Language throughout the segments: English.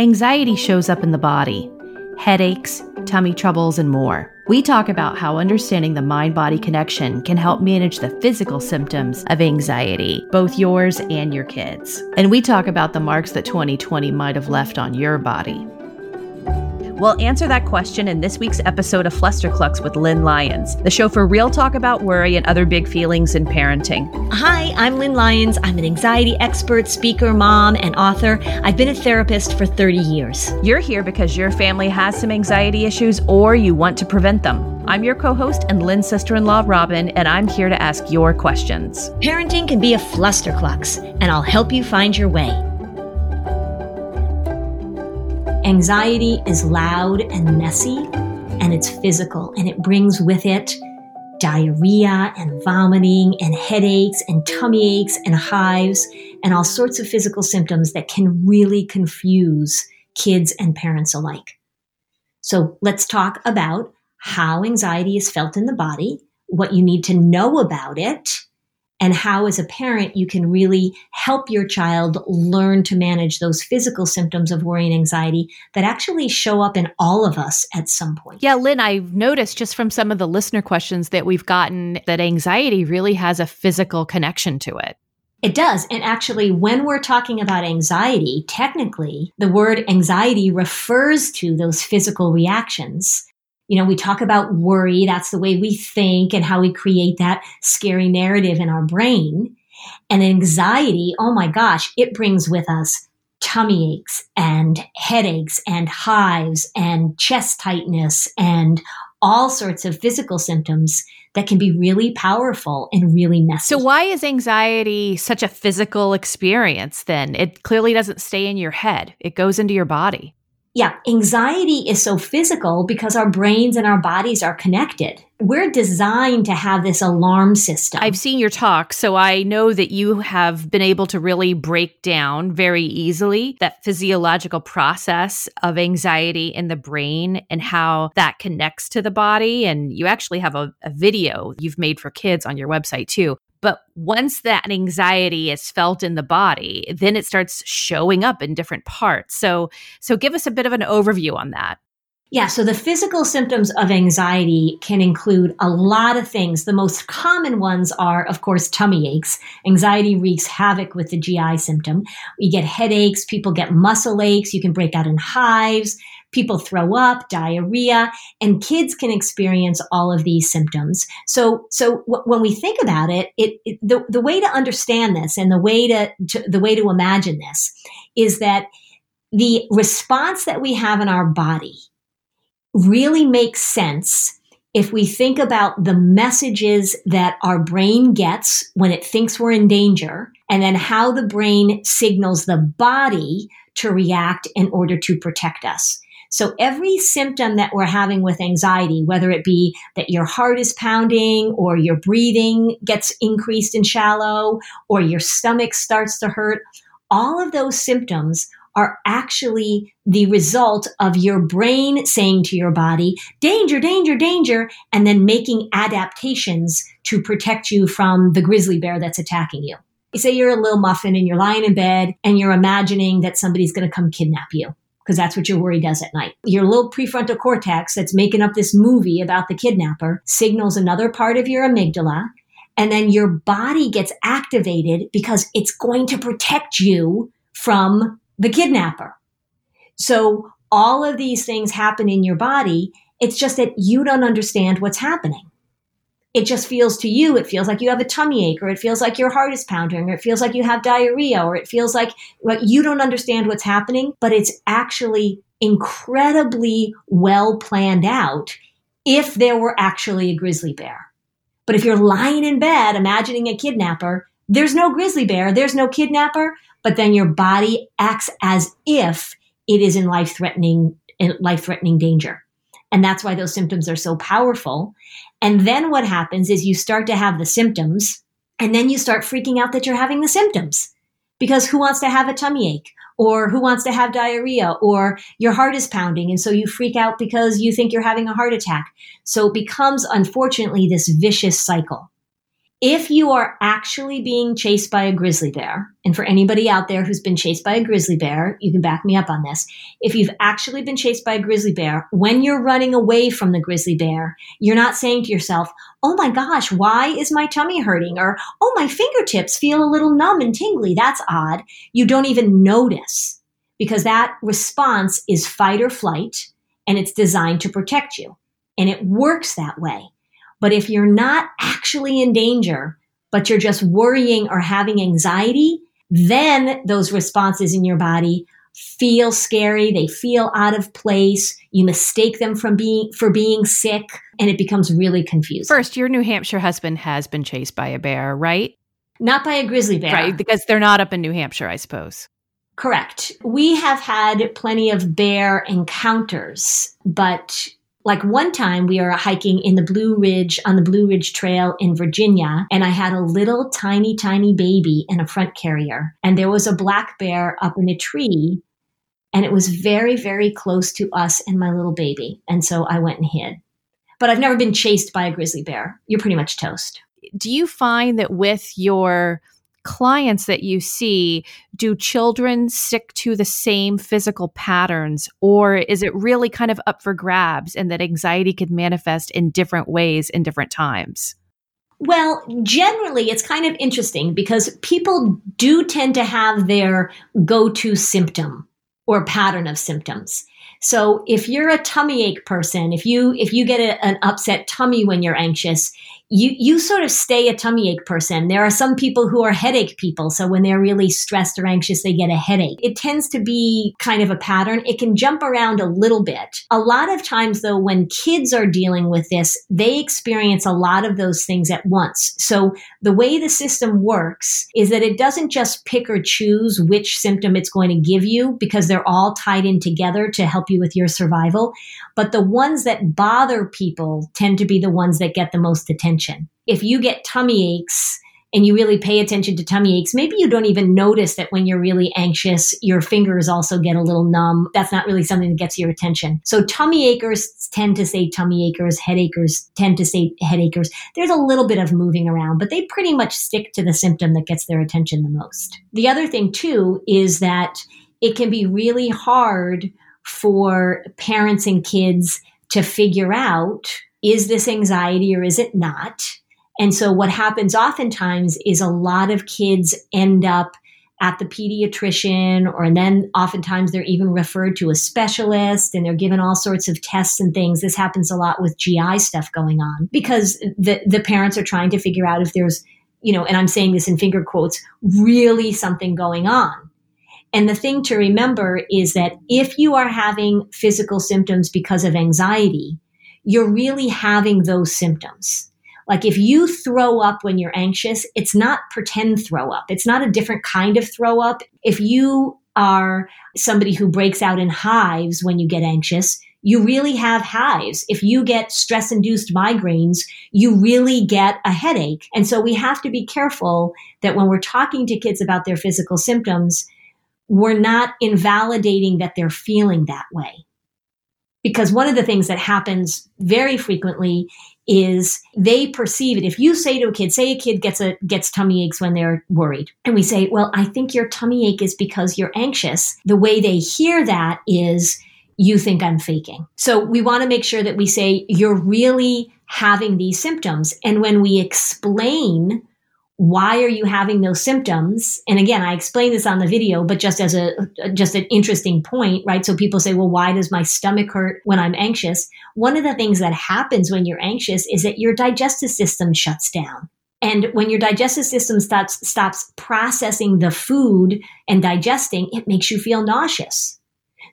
Anxiety shows up in the body headaches, tummy troubles, and more. We talk about how understanding the mind body connection can help manage the physical symptoms of anxiety, both yours and your kids. And we talk about the marks that 2020 might have left on your body. We'll answer that question in this week's episode of Flusterclux with Lynn Lyons, the show for real talk about worry and other big feelings in parenting. Hi, I'm Lynn Lyons. I'm an anxiety expert, speaker, mom, and author. I've been a therapist for 30 years. You're here because your family has some anxiety issues or you want to prevent them. I'm your co host and Lynn's sister in law, Robin, and I'm here to ask your questions. Parenting can be a flusterclux, and I'll help you find your way. Anxiety is loud and messy, and it's physical, and it brings with it diarrhea and vomiting and headaches and tummy aches and hives and all sorts of physical symptoms that can really confuse kids and parents alike. So let's talk about how anxiety is felt in the body, what you need to know about it, and how as a parent you can really help your child learn to manage those physical symptoms of worry and anxiety that actually show up in all of us at some point. Yeah, Lynn, I've noticed just from some of the listener questions that we've gotten that anxiety really has a physical connection to it. It does. And actually, when we're talking about anxiety, technically, the word anxiety refers to those physical reactions you know, we talk about worry. That's the way we think and how we create that scary narrative in our brain. And anxiety, oh my gosh, it brings with us tummy aches and headaches and hives and chest tightness and all sorts of physical symptoms that can be really powerful and really messy. So, why is anxiety such a physical experience then? It clearly doesn't stay in your head, it goes into your body yeah, anxiety is so physical because our brains and our bodies are connected. We're designed to have this alarm system. I've seen your talk, so I know that you have been able to really break down very easily that physiological process of anxiety in the brain and how that connects to the body. And you actually have a, a video you've made for kids on your website too. But once that anxiety is felt in the body, then it starts showing up in different parts. So, so give us a bit of an overview on that. Yeah, so the physical symptoms of anxiety can include a lot of things. The most common ones are, of course, tummy aches. Anxiety wreaks havoc with the GI symptom. We get headaches, people get muscle aches, you can break out in hives, people throw up, diarrhea, and kids can experience all of these symptoms. So, so w- when we think about it, it, it, the, the way to understand this and the way to, to the way to imagine this is that the response that we have in our body really makes sense if we think about the messages that our brain gets when it thinks we're in danger, and then how the brain signals the body to react in order to protect us. So every symptom that we're having with anxiety, whether it be that your heart is pounding or your breathing gets increased and shallow or your stomach starts to hurt, all of those symptoms are actually the result of your brain saying to your body, danger, danger, danger, and then making adaptations to protect you from the grizzly bear that's attacking you. Say you're a little muffin and you're lying in bed and you're imagining that somebody's going to come kidnap you because that's what your worry does at night. Your little prefrontal cortex that's making up this movie about the kidnapper signals another part of your amygdala and then your body gets activated because it's going to protect you from the kidnapper. So all of these things happen in your body. It's just that you don't understand what's happening. It just feels to you, it feels like you have a tummy ache, or it feels like your heart is pounding, or it feels like you have diarrhea, or it feels like well, you don't understand what's happening, but it's actually incredibly well planned out if there were actually a grizzly bear. But if you're lying in bed imagining a kidnapper, there's no grizzly bear, there's no kidnapper, but then your body acts as if it is in life threatening life threatening danger. And that's why those symptoms are so powerful. And then what happens is you start to have the symptoms and then you start freaking out that you're having the symptoms. Because who wants to have a tummy ache? Or who wants to have diarrhea? Or your heart is pounding. And so you freak out because you think you're having a heart attack. So it becomes, unfortunately, this vicious cycle. If you are actually being chased by a grizzly bear, and for anybody out there who's been chased by a grizzly bear, you can back me up on this. If you've actually been chased by a grizzly bear, when you're running away from the grizzly bear, you're not saying to yourself, Oh my gosh, why is my tummy hurting? Or, Oh, my fingertips feel a little numb and tingly. That's odd. You don't even notice because that response is fight or flight and it's designed to protect you. And it works that way. But if you're not actually in danger, but you're just worrying or having anxiety, then those responses in your body feel scary. They feel out of place. You mistake them from being, for being sick and it becomes really confusing. First, your New Hampshire husband has been chased by a bear, right? Not by a grizzly bear. Right. Because they're not up in New Hampshire, I suppose. Correct. We have had plenty of bear encounters, but like one time we were hiking in the Blue Ridge on the Blue Ridge Trail in Virginia, and I had a little tiny, tiny baby in a front carrier, and there was a black bear up in a tree, and it was very, very close to us and my little baby. And so I went and hid. But I've never been chased by a grizzly bear. You're pretty much toast. Do you find that with your clients that you see, do children stick to the same physical patterns, or is it really kind of up for grabs and that anxiety could manifest in different ways in different times? Well, generally, it's kind of interesting because people do tend to have their go to symptom or pattern of symptoms. So if you're a tummy ache person, if you if you get a, an upset tummy when you're anxious, you you sort of stay a tummy ache person. There are some people who are headache people, so when they're really stressed or anxious, they get a headache. It tends to be kind of a pattern. It can jump around a little bit. A lot of times though when kids are dealing with this, they experience a lot of those things at once. So the way the system works is that it doesn't just pick or choose which symptom it's going to give you because they're all tied in together to help you with your survival, but the ones that bother people tend to be the ones that get the most attention attention. If you get tummy aches, and you really pay attention to tummy aches, maybe you don't even notice that when you're really anxious, your fingers also get a little numb. That's not really something that gets your attention. So tummy achers tend to say tummy achers, headachers tend to say headachers. There's a little bit of moving around, but they pretty much stick to the symptom that gets their attention the most. The other thing too is that it can be really hard for parents and kids to figure out is this anxiety or is it not? And so what happens oftentimes is a lot of kids end up at the pediatrician or and then oftentimes they're even referred to a specialist and they're given all sorts of tests and things this happens a lot with gi stuff going on because the the parents are trying to figure out if there's you know and i'm saying this in finger quotes really something going on and the thing to remember is that if you are having physical symptoms because of anxiety you're really having those symptoms. Like if you throw up when you're anxious, it's not pretend throw up. It's not a different kind of throw up. If you are somebody who breaks out in hives when you get anxious, you really have hives. If you get stress induced migraines, you really get a headache. And so we have to be careful that when we're talking to kids about their physical symptoms, we're not invalidating that they're feeling that way because one of the things that happens very frequently is they perceive it. If you say to a kid, say a kid gets a gets tummy aches when they're worried, and we say, "Well, I think your tummy ache is because you're anxious." The way they hear that is you think I'm faking. So we want to make sure that we say you're really having these symptoms. And when we explain why are you having those symptoms? And again i explain this on the video but just as a just an interesting point right? So people say well why does my stomach hurt when i'm anxious? One of the things that happens when you're anxious is that your digestive system shuts down. And when your digestive system stops stops processing the food and digesting it makes you feel nauseous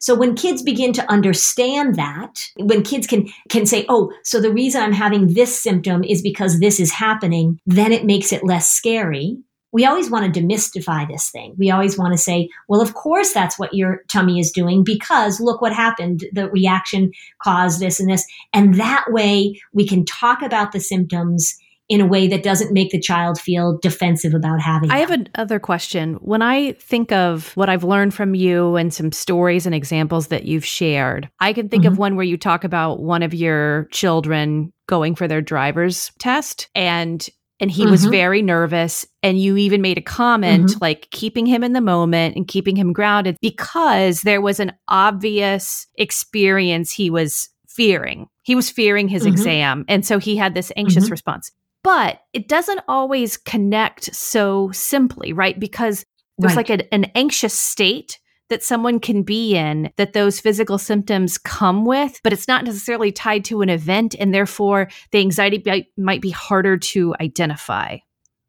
so when kids begin to understand that, when kids can can say, "Oh, so the reason I'm having this symptom is because this is happening," then it makes it less scary. We always want to demystify this thing. We always want to say, "Well, of course that's what your tummy is doing because look what happened. The reaction caused this and this." And that way we can talk about the symptoms in a way that doesn't make the child feel defensive about having. I have another question. When I think of what I've learned from you and some stories and examples that you've shared, I can think mm-hmm. of one where you talk about one of your children going for their driver's test and and he mm-hmm. was very nervous and you even made a comment mm-hmm. like keeping him in the moment and keeping him grounded because there was an obvious experience he was fearing he was fearing his mm-hmm. exam and so he had this anxious mm-hmm. response but it doesn't always connect so simply right because there's right. like a, an anxious state that someone can be in that those physical symptoms come with, but it's not necessarily tied to an event. And therefore, the anxiety might be harder to identify.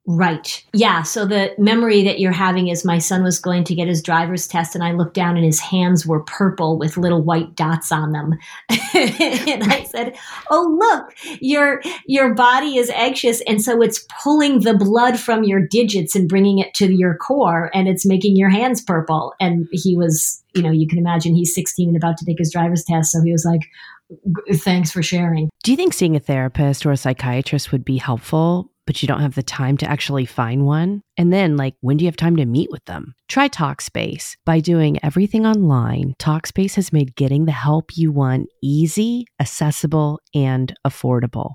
Right. Yeah. So the memory that you're having is my son was going to get his driver's test and I looked down and his hands were purple with little white dots on them. and I said, "Oh, look, your your body is anxious and so it's pulling the blood from your digits and bringing it to your core and it's making your hands purple." And he was, you know, you can imagine he's 16 and about to take his driver's test, so he was like, "Thanks for sharing." Do you think seeing a therapist or a psychiatrist would be helpful but you don't have the time to actually find one? And then, like, when do you have time to meet with them? Try Talkspace. By doing everything online, Talkspace has made getting the help you want easy, accessible, and affordable.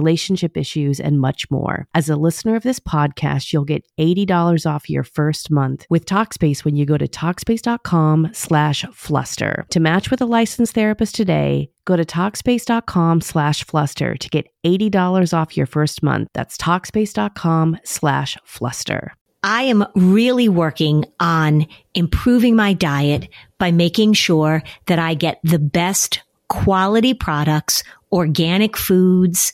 relationship issues, and much more. As a listener of this podcast, you'll get $80 off your first month with Talkspace when you go to Talkspace.com slash fluster. To match with a licensed therapist today, go to Talkspace.com slash fluster to get $80 off your first month. That's Talkspace.com slash fluster. I am really working on improving my diet by making sure that I get the best quality products, organic foods,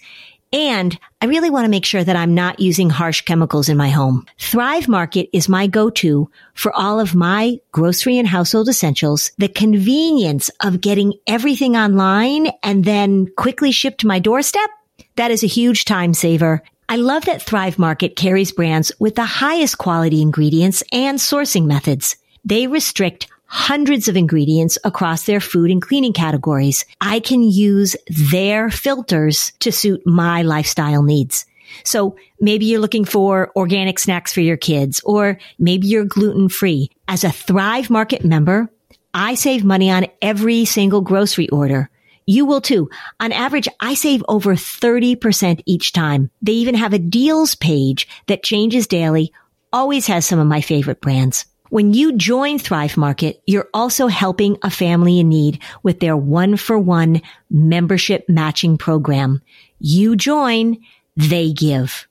and I really want to make sure that I'm not using harsh chemicals in my home. Thrive Market is my go-to for all of my grocery and household essentials. The convenience of getting everything online and then quickly shipped to my doorstep. That is a huge time saver. I love that Thrive Market carries brands with the highest quality ingredients and sourcing methods. They restrict hundreds of ingredients across their food and cleaning categories. I can use their filters to suit my lifestyle needs. So maybe you're looking for organic snacks for your kids, or maybe you're gluten free. As a Thrive Market member, I save money on every single grocery order. You will too. On average, I save over 30% each time. They even have a deals page that changes daily, always has some of my favorite brands. When you join Thrive Market, you're also helping a family in need with their one for one membership matching program. You join, they give.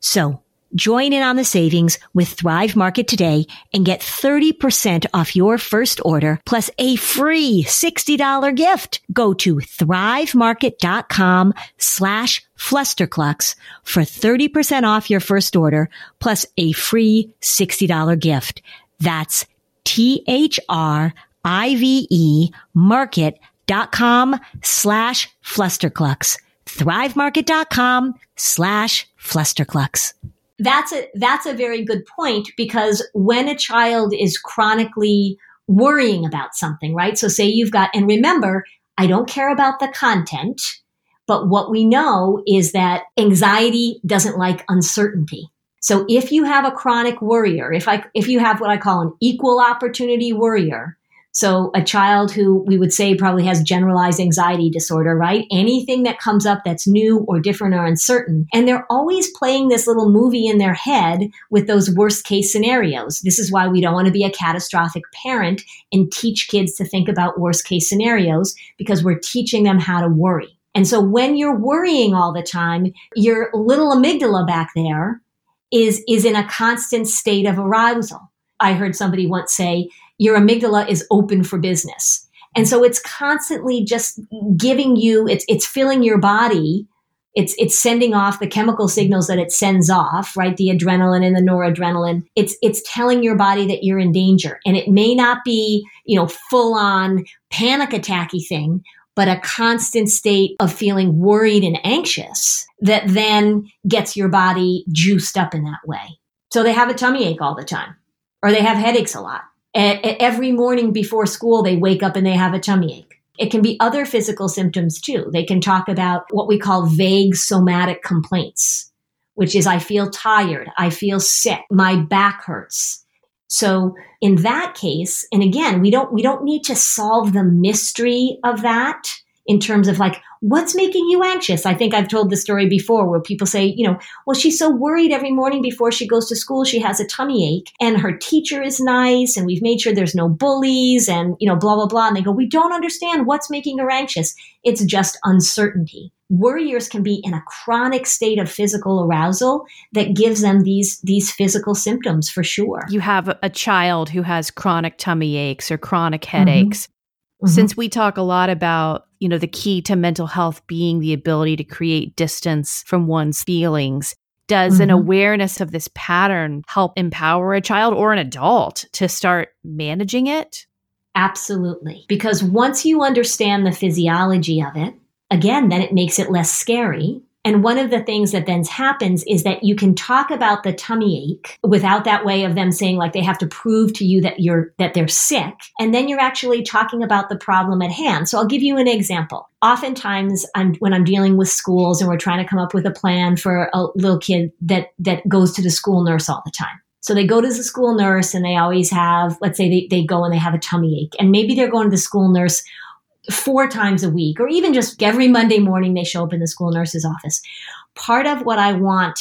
So join in on the savings with Thrive Market today and get 30% off your first order plus a free $60 gift. Go to thrivemarket.com slash flusterclux for 30% off your first order plus a free $60 gift. That's T-H-R-I-V-E market.com slash flusterclux. Thrivemarket.com slash flusterclux. That's a, that's a very good point because when a child is chronically worrying about something, right? So say you've got, and remember, I don't care about the content, but what we know is that anxiety doesn't like uncertainty. So if you have a chronic worrier, if I, if you have what I call an equal opportunity worrier, so a child who we would say probably has generalized anxiety disorder, right? Anything that comes up that's new or different or uncertain. And they're always playing this little movie in their head with those worst case scenarios. This is why we don't want to be a catastrophic parent and teach kids to think about worst case scenarios because we're teaching them how to worry. And so when you're worrying all the time, your little amygdala back there is, is in a constant state of arousal. I heard somebody once say, your amygdala is open for business. And so it's constantly just giving you, it's, it's filling your body. It's, it's sending off the chemical signals that it sends off, right? The adrenaline and the noradrenaline. It's, it's telling your body that you're in danger. And it may not be, you know, full on panic attacky thing, but a constant state of feeling worried and anxious that then gets your body juiced up in that way. So they have a tummy ache all the time, or they have headaches a lot. every morning before school, they wake up and they have a tummy ache. It can be other physical symptoms too. They can talk about what we call vague somatic complaints, which is I feel tired, I feel sick, my back hurts. So in that case, and again, we don't we don't need to solve the mystery of that in terms of like what's making you anxious? I think i've told the story before where people say you know well she's so worried every morning before she goes to school she has a tummy ache and her teacher is nice and we've made sure there's no bullies and you know blah blah blah. And they go we don't understand what's making her anxious. It's just uncertainty worriers can be in a chronic state of physical arousal that gives them these these physical symptoms for sure you have a child who has chronic tummy aches or chronic headaches mm-hmm. Mm-hmm. Since we talk a lot about, you know, the key to mental health being the ability to create distance from one's feelings, does mm-hmm. an awareness of this pattern help empower a child or an adult to start managing it? Absolutely. Because once you understand the physiology of it, again, then it makes it less scary and one of the things that then happens is that you can talk about the tummy ache without that way of them saying like they have to prove to you that you're that they're sick. And then you're actually talking about the problem at hand. So I'll give you an example. Oftentimes I'm when I'm dealing with schools and we're trying to come up with a plan for a little kid that that goes to the school nurse all the time. So they go to the school nurse and they always have, let's say they, they go and they have a tummy ache. And maybe they're going to the school nurse four times a week, or even just every Monday morning they show up in the school nurse's office. Part of what I want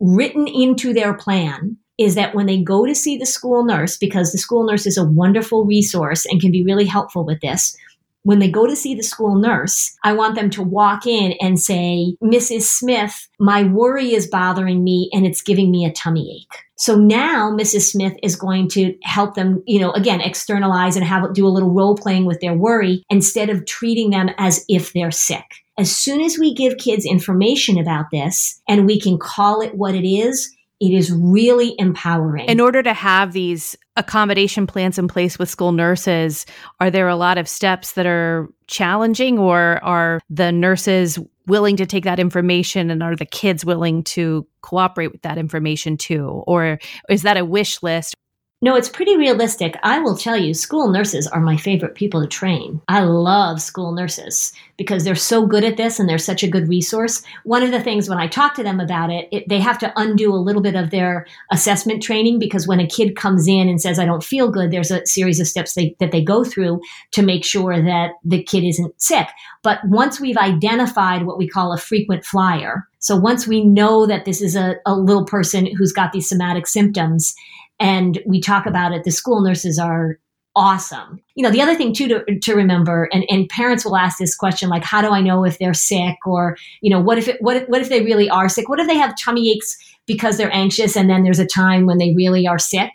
written into their plan is that when they go to see the school nurse, because the school nurse is a wonderful resource and can be really helpful with this, when they go to see the school nurse, I want them to walk in and say, Mrs. Smith, my worry is bothering me and it's giving me a tummy ache. So now Mrs. Smith is going to help them, you know, again, externalize and have do a little role playing with their worry instead of treating them as if they're sick. As soon as we give kids information about this and we can call it what it is, it is really empowering. In order to have these accommodation plans in place with school nurses, are there a lot of steps that are challenging or are the nurses willing to take that information and are the kids willing to cooperate with that information too? Or is that a wish list? No, it's pretty realistic. I will tell you, school nurses are my favorite people to train. I love school nurses because they're so good at this and they're such a good resource. One of the things when I talk to them about it, it, they have to undo a little bit of their assessment training because when a kid comes in and says, I don't feel good, there's a series of steps they, that they go through to make sure that the kid isn't sick. But once we've identified what we call a frequent flyer, so once we know that this is a, a little person who's got these somatic symptoms, and we talk about it. The school nurses are awesome. You know, the other thing too to, to remember, and, and parents will ask this question like, how do I know if they're sick? Or, you know, what if it, what if, what if they really are sick? What if they have tummy aches because they're anxious and then there's a time when they really are sick?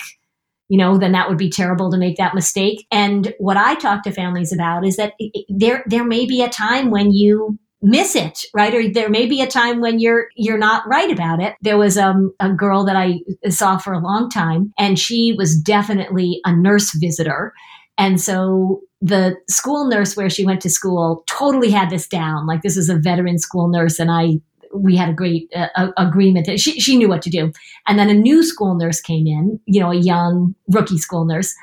You know, then that would be terrible to make that mistake. And what I talk to families about is that there there may be a time when you miss it, right? Or there may be a time when you're you're not right about it. There was um, a girl that I saw for a long time, and she was definitely a nurse visitor. And so the school nurse where she went to school totally had this down. Like this is a veteran school nurse, and I we had a great uh, agreement that she she knew what to do. And then a new school nurse came in, you know, a young rookie school nurse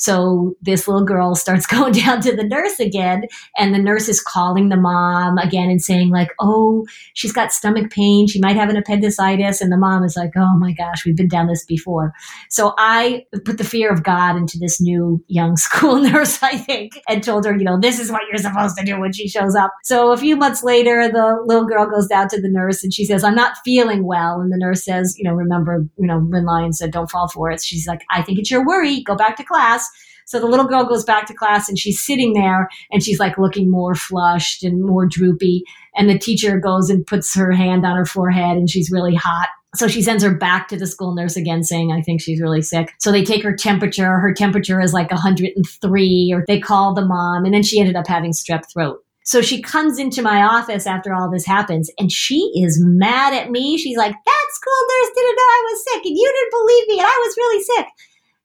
so this little girl starts going down to the nurse again, and the nurse is calling the mom again and saying, like, oh, she's got stomach pain. She might have an appendicitis. And the mom is like, oh my gosh, we've been down this before. So I put the fear of God into this new young school nurse, I think, and told her, you know, this is what you're supposed to do when she shows up. So a few months later, the little girl goes down to the nurse and she says, I'm not feeling well. And the nurse says, you know, remember, you know, Lynn Lyons said, don't fall for it. She's like, I think it's your worry. Go back to class. So the little girl goes back to class and she's sitting there and she's like looking more flushed and more droopy. And the teacher goes and puts her hand on her forehead and she's really hot. So she sends her back to the school nurse again, saying, I think she's really sick. So they take her temperature. Her temperature is like 103, or they call the mom, and then she ended up having strep throat. So she comes into my office after all this happens and she is mad at me. She's like, that school nurse didn't know I was sick and you didn't believe me and I was really sick.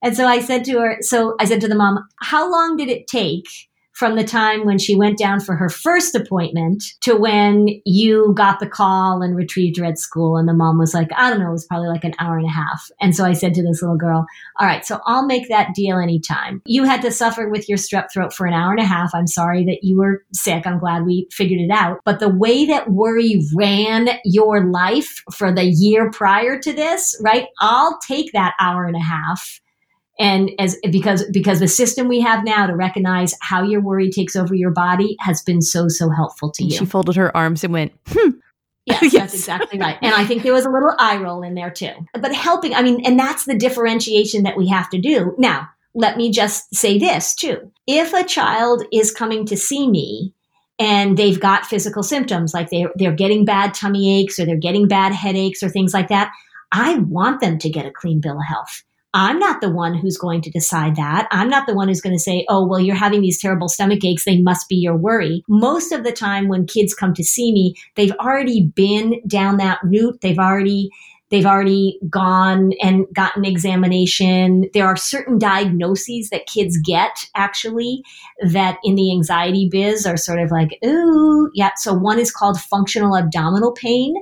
And so I said to her, so I said to the mom, how long did it take from the time when she went down for her first appointment to when you got the call and retrieved her at school. And the mom was like, I don't know, it was probably like an hour and a half. And so I said to this little girl, All right, so I'll make that deal anytime. You had to suffer with your strep throat for an hour and a half. I'm sorry that you were sick. I'm glad we figured it out. But the way that worry ran your life for the year prior to this, right? I'll take that hour and a half and as because because the system we have now to recognize how your worry takes over your body has been so so helpful to and you she folded her arms and went hmm Yes, yes, that's exactly right. And I think there was a little eye roll in there too. But helping, I mean, and that's the differentiation that we have to do. Now, let me just say this too. If a child is coming to see me and they've got physical symptoms, like they're, they're getting bad tummy aches or they're getting bad headaches or things like that, I want them to get a clean bill of health. I'm not the one who's going to decide that. I'm not the one who's going to say, oh, well, you're having these terrible stomach aches. They must be your worry. Most of the time when kids come to see me, they've already been down that route. They've already They've already gone and gotten examination. There are certain diagnoses that kids get actually that in the anxiety biz are sort of like, ooh, yeah. So one is called functional abdominal pain.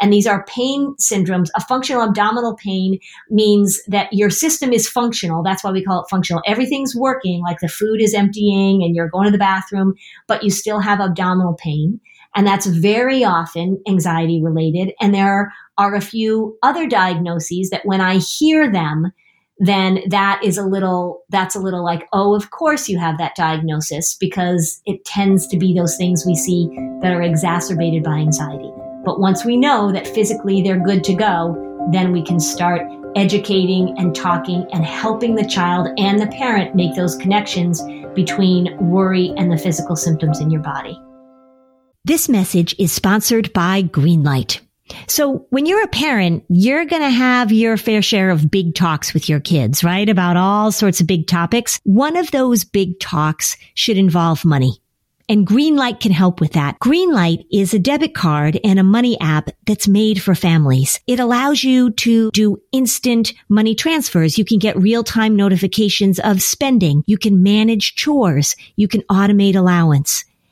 And these are pain syndromes. A functional abdominal pain means that your system is functional. That's why we call it functional. Everything's working, like the food is emptying and you're going to the bathroom, but you still have abdominal pain. And that's very often anxiety related. And there are a few other diagnoses that when I hear them, then that is a little, that's a little like, oh, of course you have that diagnosis because it tends to be those things we see that are exacerbated by anxiety. But once we know that physically they're good to go, then we can start educating and talking and helping the child and the parent make those connections between worry and the physical symptoms in your body. This message is sponsored by Greenlight. So when you're a parent, you're going to have your fair share of big talks with your kids, right? About all sorts of big topics. One of those big talks should involve money. And Greenlight can help with that. Greenlight is a debit card and a money app that's made for families. It allows you to do instant money transfers. You can get real time notifications of spending. You can manage chores. You can automate allowance.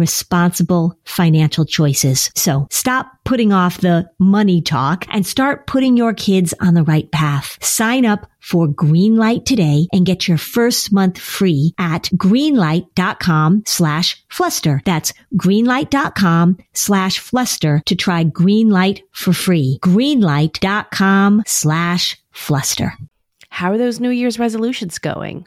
responsible financial choices. So stop putting off the money talk and start putting your kids on the right path. Sign up for Greenlight today and get your first month free at greenlight.com slash fluster. That's greenlight.com slash fluster to try Greenlight for free. Greenlight.com slash fluster. How are those New Year's resolutions going?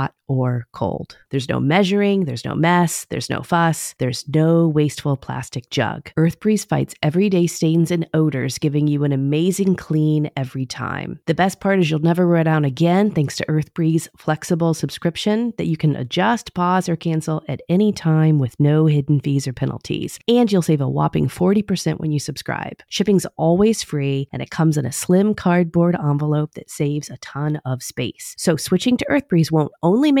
thought or cold. There's no measuring, there's no mess, there's no fuss, there's no wasteful plastic jug. EarthBreeze fights everyday stains and odors, giving you an amazing clean every time. The best part is you'll never run out again thanks to EarthBreeze flexible subscription that you can adjust, pause, or cancel at any time with no hidden fees or penalties. And you'll save a whopping 40% when you subscribe. Shipping's always free and it comes in a slim cardboard envelope that saves a ton of space. So switching to EarthBreeze won't only make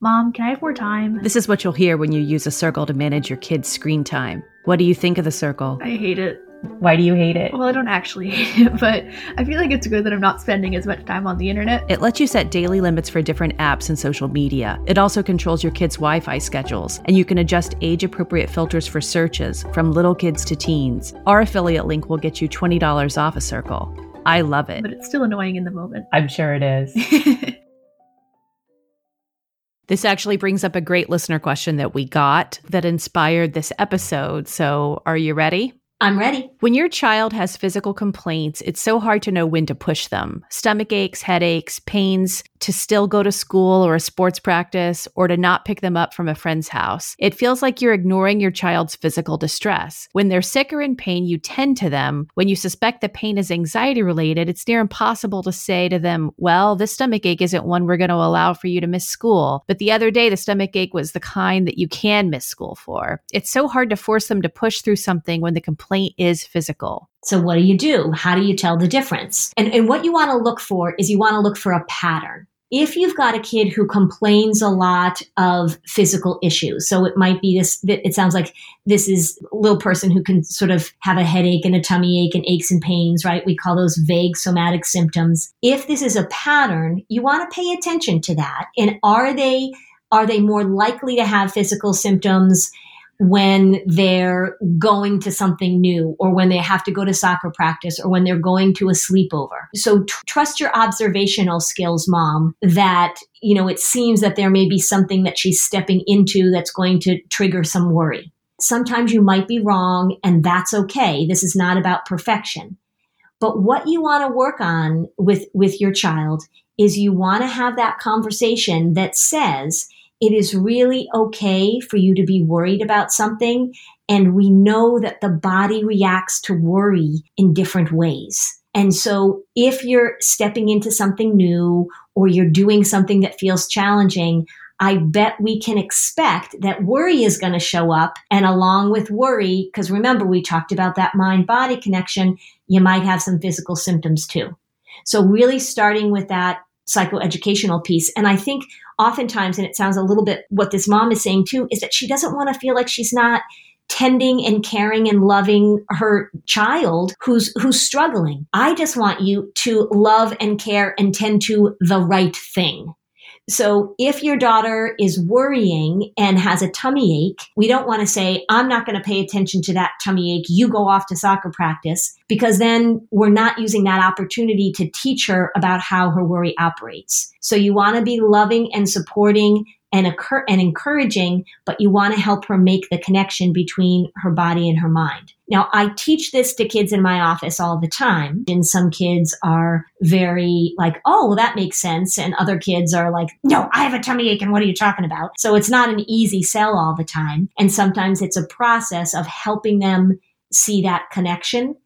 Mom, can I have more time? This is what you'll hear when you use a circle to manage your kids' screen time. What do you think of the circle? I hate it. Why do you hate it? Well, I don't actually hate it, but I feel like it's good that I'm not spending as much time on the internet. It lets you set daily limits for different apps and social media. It also controls your kids' Wi Fi schedules, and you can adjust age appropriate filters for searches from little kids to teens. Our affiliate link will get you $20 off a circle. I love it. But it's still annoying in the moment. I'm sure it is. This actually brings up a great listener question that we got that inspired this episode. So, are you ready? I'm ready. When your child has physical complaints, it's so hard to know when to push them. Stomach aches, headaches, pains, to still go to school or a sports practice or to not pick them up from a friend's house. It feels like you're ignoring your child's physical distress. When they're sick or in pain, you tend to them. When you suspect the pain is anxiety related, it's near impossible to say to them, Well, this stomach ache isn't one we're going to allow for you to miss school. But the other day, the stomach ache was the kind that you can miss school for. It's so hard to force them to push through something when the complaint is physical. So what do you do? How do you tell the difference? And, and what you want to look for is you want to look for a pattern if you've got a kid who complains a lot of physical issues, so it might be this, it sounds like this is a little person who can sort of have a headache and a tummy ache and aches and pains, right? We call those vague somatic symptoms. If this is a pattern, you want to pay attention to that. And are they, are they more likely to have physical symptoms when they're going to something new or when they have to go to soccer practice or when they're going to a sleepover. So tr- trust your observational skills, mom, that, you know, it seems that there may be something that she's stepping into that's going to trigger some worry. Sometimes you might be wrong and that's okay. This is not about perfection. But what you want to work on with, with your child is you want to have that conversation that says, it is really okay for you to be worried about something. And we know that the body reacts to worry in different ways. And so if you're stepping into something new or you're doing something that feels challenging, I bet we can expect that worry is going to show up. And along with worry, because remember, we talked about that mind body connection, you might have some physical symptoms too. So really starting with that psychoeducational piece. And I think oftentimes, and it sounds a little bit what this mom is saying too, is that she doesn't want to feel like she's not tending and caring and loving her child who's who's struggling. I just want you to love and care and tend to the right thing. So if your daughter is worrying and has a tummy ache, we don't want to say, I'm not going to pay attention to that tummy ache. You go off to soccer practice because then we're not using that opportunity to teach her about how her worry operates. So you want to be loving and supporting and, occur- and encouraging, but you want to help her make the connection between her body and her mind. Now, I teach this to kids in my office all the time. And some kids are very like, oh, well, that makes sense. And other kids are like, no, I have a tummy ache. And what are you talking about? So it's not an easy sell all the time. And sometimes it's a process of helping them see that connection.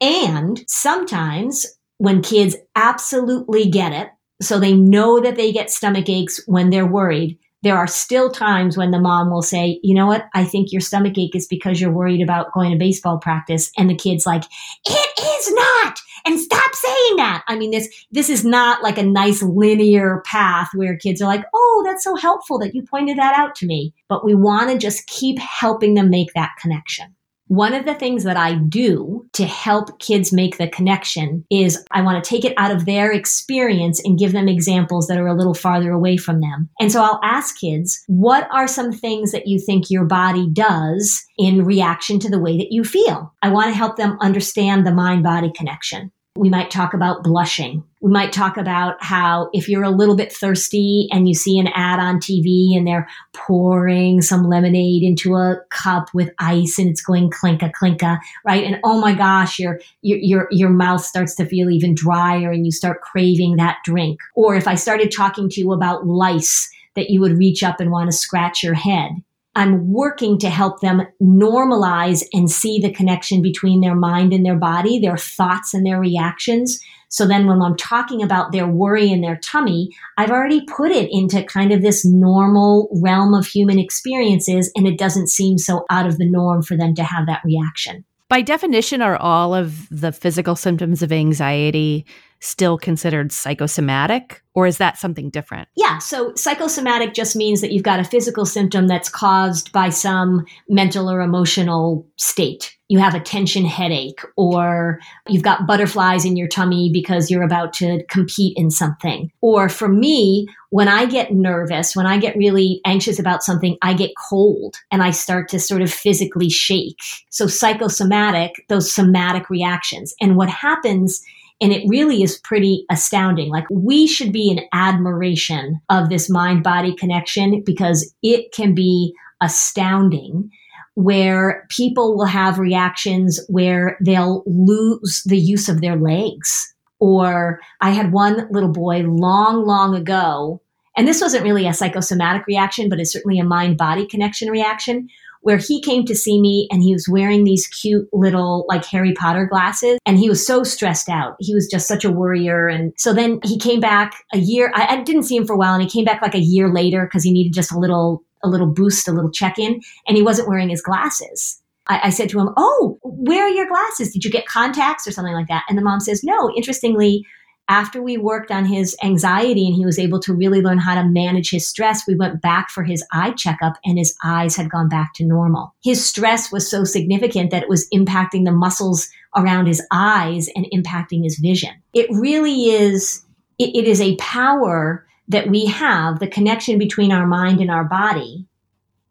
And sometimes when kids absolutely get it, so they know that they get stomach aches when they're worried. There are still times when the mom will say, you know what? I think your stomach ache is because you're worried about going to baseball practice. And the kid's like, it is not. And stop saying that. I mean, this, this is not like a nice linear path where kids are like, oh, that's so helpful that you pointed that out to me. But we want to just keep helping them make that connection. One of the things that I do to help kids make the connection is I want to take it out of their experience and give them examples that are a little farther away from them. And so I'll ask kids, what are some things that you think your body does in reaction to the way that you feel? I want to help them understand the mind body connection. We might talk about blushing. We might talk about how if you're a little bit thirsty and you see an ad on TV and they're pouring some lemonade into a cup with ice and it's going clinka clinka, right? And oh my gosh, your, your, your, your mouth starts to feel even drier and you start craving that drink. Or if I started talking to you about lice that you would reach up and want to scratch your head I'm working to help them normalize and see the connection between their mind and their body, their thoughts and their reactions. So then when I'm talking about their worry and their tummy, I've already put it into kind of this normal realm of human experiences and it doesn't seem so out of the norm for them to have that reaction. By definition, are all of the physical symptoms of anxiety still considered psychosomatic, or is that something different? Yeah, so psychosomatic just means that you've got a physical symptom that's caused by some mental or emotional state. You have a tension headache, or you've got butterflies in your tummy because you're about to compete in something. Or for me, when I get nervous, when I get really anxious about something, I get cold and I start to sort of physically shake. So psychosomatic, those somatic reactions. And what happens and it really is pretty astounding. Like we should be in admiration of this mind body connection because it can be astounding where people will have reactions where they'll lose the use of their legs. Or I had one little boy long, long ago, and this wasn't really a psychosomatic reaction, but it's certainly a mind body connection reaction where he came to see me and he was wearing these cute little like Harry Potter glasses and he was so stressed out. He was just such a worrier. And so then he came back a year. I, I didn't see him for a while and he came back like a year later because he needed just a little, a little boost, a little check in and he wasn't wearing his glasses. I, I said to him, Oh, where are your glasses? Did you get contacts or something like that? And the mom says, No, interestingly, after we worked on his anxiety and he was able to really learn how to manage his stress, we went back for his eye checkup and his eyes had gone back to normal. His stress was so significant that it was impacting the muscles around his eyes and impacting his vision. It really is, it, it is a power that we have, the connection between our mind and our body.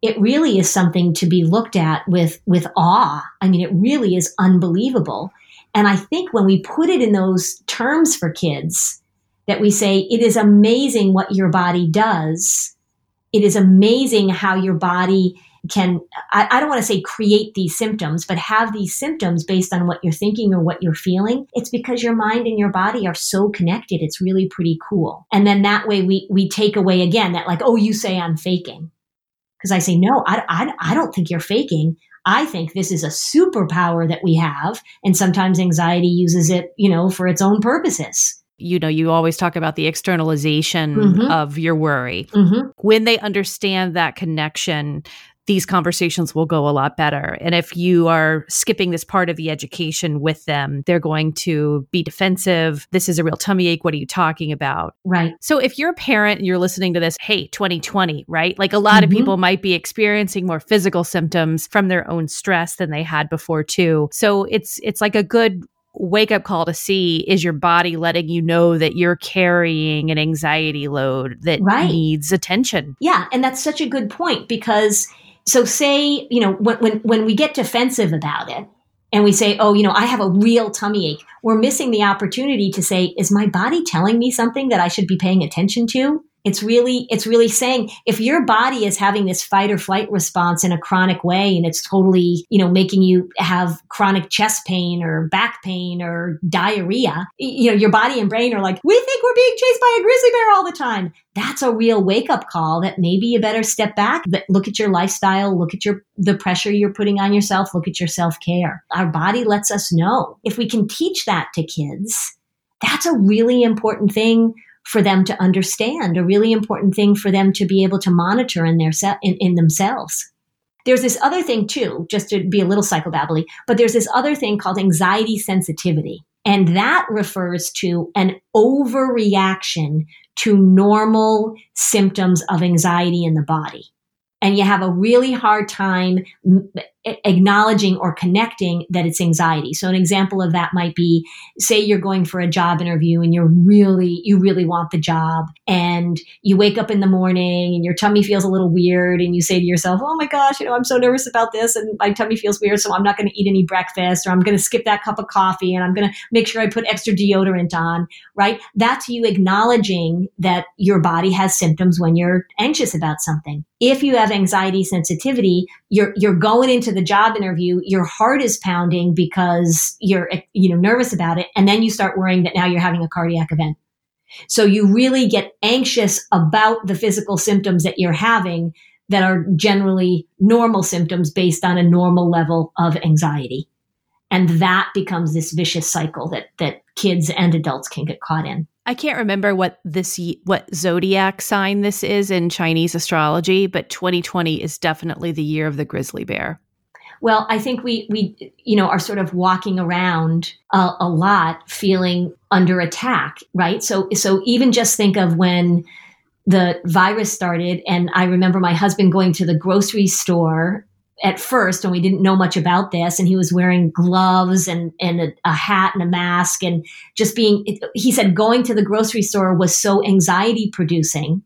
It really is something to be looked at with, with awe. I mean, it really is unbelievable. And I think when we put it in those terms for kids, that we say, it is amazing what your body does. It is amazing how your body can, I, I don't want to say create these symptoms, but have these symptoms based on what you're thinking or what you're feeling. It's because your mind and your body are so connected. It's really pretty cool. And then that way we, we take away again that like, oh, you say I'm faking. Because I say, no, I, I, I don't think you're faking. I think this is a superpower that we have. And sometimes anxiety uses it, you know, for its own purposes you know, you always talk about the externalization mm-hmm. of your worry. Mm-hmm. When they understand that connection, these conversations will go a lot better. And if you are skipping this part of the education with them, they're going to be defensive. This is a real tummy ache. What are you talking about? Right. So if you're a parent and you're listening to this, hey, 2020, right? Like a lot mm-hmm. of people might be experiencing more physical symptoms from their own stress than they had before too. So it's it's like a good wake up call to see is your body letting you know that you're carrying an anxiety load that right. needs attention. Yeah, and that's such a good point because so say, you know, when, when, when we get defensive about it and we say, oh, you know, I have a real tummy ache, we're missing the opportunity to say, is my body telling me something that I should be paying attention to? It's really, it's really saying if your body is having this fight or flight response in a chronic way and it's totally, you know, making you have chronic chest pain or back pain or diarrhea, you know, your body and brain are like, we think we're being chased by a grizzly bear all the time. That's a real wake up call that maybe you better step back, look at your lifestyle, look at your, the pressure you're putting on yourself, look at your self care. Our body lets us know. If we can teach that to kids, that's a really important thing for them to understand, a really important thing for them to be able to monitor in their se- in, in themselves. There's this other thing too, just to be a little psychobabbly, but there's this other thing called anxiety sensitivity. And that refers to an overreaction to normal symptoms of anxiety in the body and you have a really hard time acknowledging or connecting that it's anxiety. So an example of that might be say you're going for a job interview and you're really you really want the job and you wake up in the morning and your tummy feels a little weird and you say to yourself, "Oh my gosh, you know, I'm so nervous about this and my tummy feels weird, so I'm not going to eat any breakfast or I'm going to skip that cup of coffee and I'm going to make sure I put extra deodorant on." Right? That's you acknowledging that your body has symptoms when you're anxious about something. If you have anxiety sensitivity, you're you're going into the job interview, your heart is pounding because you're, you know, nervous about it. And then you start worrying that now you're having a cardiac event. So you really get anxious about the physical symptoms that you're having that are generally normal symptoms based on a normal level of anxiety. And that becomes this vicious cycle that, that kids and adults can get caught in. I can't remember what this what zodiac sign this is in Chinese astrology, but 2020 is definitely the year of the grizzly bear. Well, I think we we you know are sort of walking around a, a lot feeling under attack, right? So so even just think of when the virus started and I remember my husband going to the grocery store at first and we didn't know much about this and he was wearing gloves and, and a, a, hat and a mask and just being he said going to the grocery store was so anxiety producing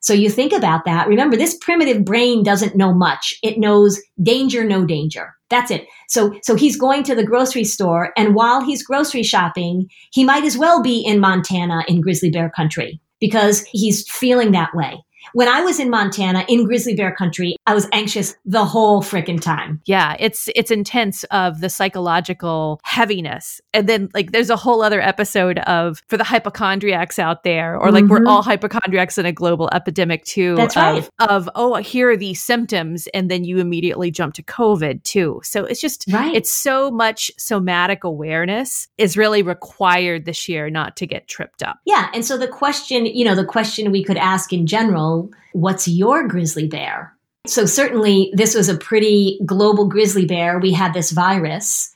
so you think about that. Remember this primitive brain doesn't know much. It knows danger no danger. That's it. So so he's going to the grocery store and while he's grocery shopping he might as well be in montana in grizzly bear country because he's feeling that way when I was in Montana in grizzly bear country, I was anxious the whole freaking time. Yeah, it's it's intense of the psychological heaviness. And then like there's a whole other episode of for the hypochondriacs out there or like mm-hmm. we're all hypochondriacs in a global epidemic too. That's of, right. Of oh, here are these symptoms and then you immediately jump to COVID too. So it's just right. it's so much somatic awareness is really required this year not to get tripped up. Yeah, and so the question, you know, the question we could ask in general what's your grizzly bear? So, certainly, this was a pretty global grizzly bear. We had this virus,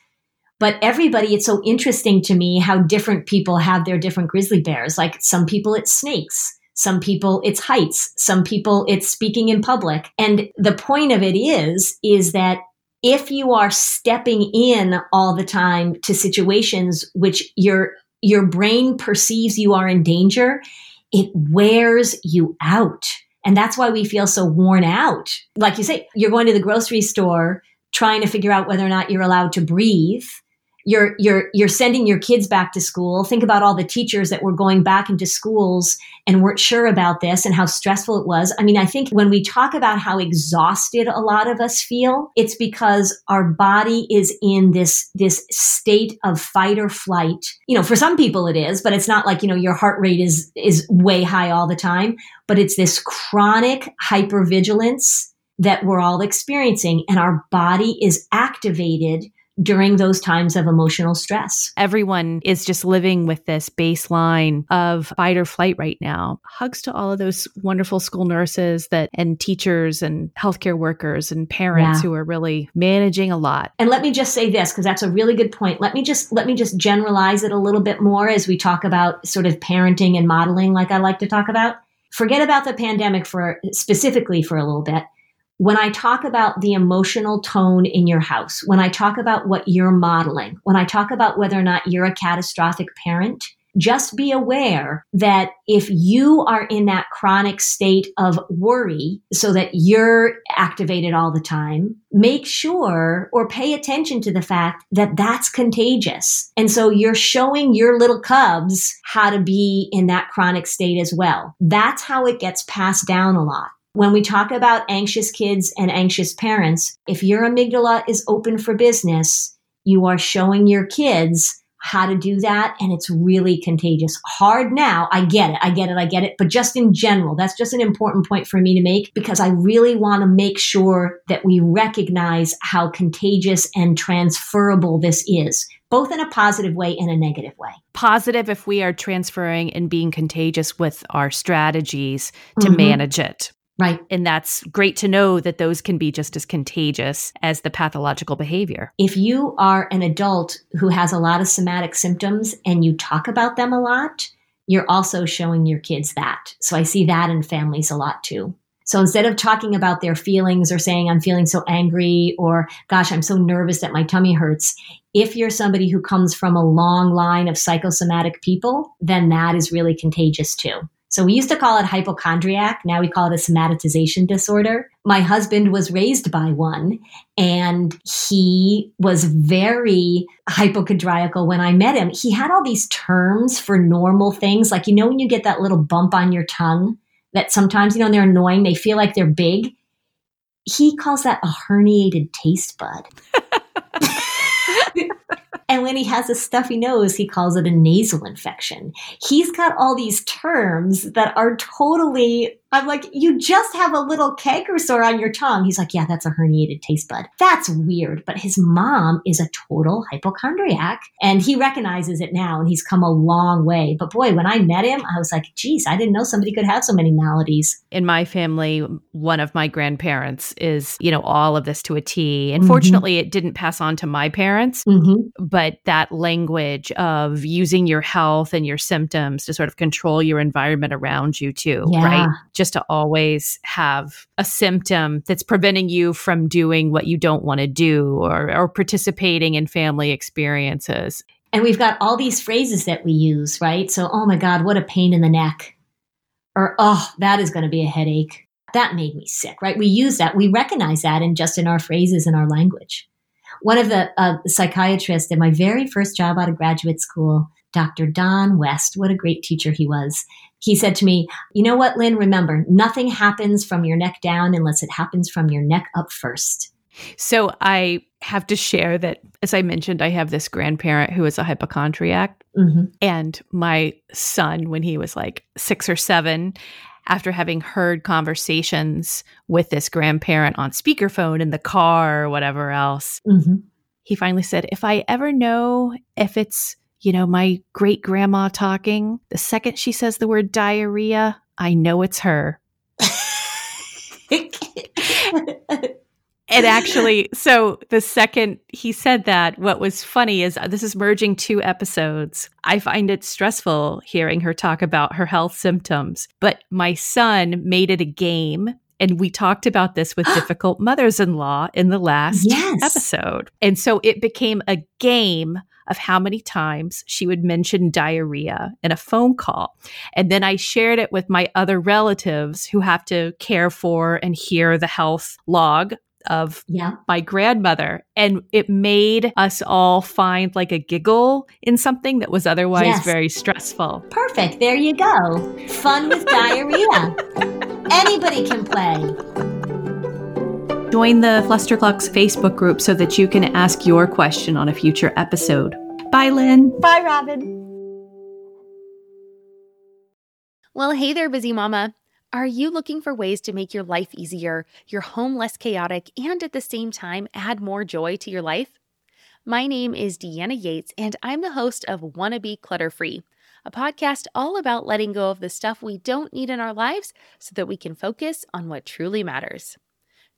but everybody, it's so interesting to me how different people have their different grizzly bears. Like some people, it's snakes. Some people it's heights. Some people it's speaking in public. And the point of it is, is that if you are stepping in all the time to situations which your, your brain perceives you are in danger, it wears you out. And that's why we feel so worn out. Like you say, you're going to the grocery store trying to figure out whether or not you're allowed to breathe you're you're you're sending your kids back to school. Think about all the teachers that were going back into schools and weren't sure about this and how stressful it was. I mean i think when we talk about how exhausted a lot of us feel it's because our body is in this this state of fight or flight. You know for some people it is but it's not like you know your heart rate is is way high all the time but it's this chronic hypervigilance that we're all experiencing and our body is activated during those times of emotional stress. Everyone is just living with this baseline of fight or flight right now. Hugs to all of those wonderful school nurses that and teachers and healthcare workers and parents yeah. who are really managing a lot. And let me just say this because that's a really good point. Let me just let me just generalize it a little bit more as we talk about sort of parenting and modeling like I like to talk about. Forget about the pandemic for specifically for a little bit when I talk about the emotional tone in your house, when I talk about what you're modeling, when I talk about whether or not you're a catastrophic parent, just be aware that if you are in that chronic state of worry so that you're activated all the time, make sure or pay attention to the fact that that's contagious. And so you're showing your little cubs how to be in that chronic state as well. That's how it gets passed down a lot. When we talk about anxious kids and anxious parents, if your amygdala is open for business, you are showing your kids how to do that. And it's really contagious. Hard now. I get it. I get it. I get it. But just in general, that's just an important point for me to make because I really want to make sure that we recognize how contagious and transferable this is both in a positive way and a negative way. Positive if we are transferring and being contagious with our strategies to mm-hmm. manage it. Right. And that's great to know that those can be just as contagious as the pathological behavior. If you are an adult who has a lot of somatic symptoms and you talk about them a lot, you're also showing your kids that. So I see that in families a lot too. So instead of talking about their feelings or saying, I'm feeling so angry or, gosh, I'm so nervous that my tummy hurts, if you're somebody who comes from a long line of psychosomatic people, then that is really contagious too. So we used to call it hypochondriac. Now we call it a somatization disorder. My husband was raised by one and he was very hypochondriacal when I met him. He had all these terms for normal things. Like, you know, when you get that little bump on your tongue that sometimes, you know, they're annoying, they feel like they're big. He calls that a herniated taste bud. And when he has a stuffy nose, he calls it a nasal infection. He's got all these terms that are totally I'm like, you just have a little canker sore on your tongue. He's like, yeah, that's a herniated taste bud. That's weird. But his mom is a total hypochondriac and he recognizes it now and he's come a long way. But boy, when I met him, I was like, geez, I didn't know somebody could have so many maladies. In my family, one of my grandparents is, you know, all of this to a T. And mm-hmm. fortunately, it didn't pass on to my parents, mm-hmm. but that language of using your health and your symptoms to sort of control your environment around you too, yeah. right? Just to always have a symptom that's preventing you from doing what you don't want to do or, or participating in family experiences. And we've got all these phrases that we use, right? So, oh my God, what a pain in the neck. Or, oh, that is going to be a headache. That made me sick, right? We use that. We recognize that in just in our phrases and our language. One of the uh, psychiatrists at my very first job out of graduate school, Dr. Don West, what a great teacher he was he said to me, You know what, Lynn? Remember, nothing happens from your neck down unless it happens from your neck up first. So I have to share that, as I mentioned, I have this grandparent who is a hypochondriac. Mm-hmm. And my son, when he was like six or seven, after having heard conversations with this grandparent on speakerphone in the car or whatever else, mm-hmm. he finally said, If I ever know if it's you know, my great grandma talking, the second she says the word diarrhea, I know it's her. and actually, so the second he said that, what was funny is uh, this is merging two episodes. I find it stressful hearing her talk about her health symptoms, but my son made it a game and we talked about this with difficult mothers in law in the last yes. episode. And so it became a game of how many times she would mention diarrhea in a phone call. And then I shared it with my other relatives who have to care for and hear the health log of yeah. my grandmother. And it made us all find like a giggle in something that was otherwise yes. very stressful. Perfect. There you go. Fun with diarrhea. Anybody can play. Join the Flusterclux Facebook group so that you can ask your question on a future episode. Bye, Lynn. Bye, Robin. Well, hey there, busy mama. Are you looking for ways to make your life easier, your home less chaotic, and at the same time add more joy to your life? My name is Deanna Yates, and I'm the host of Wanna Be Clutter Free, a podcast all about letting go of the stuff we don't need in our lives so that we can focus on what truly matters.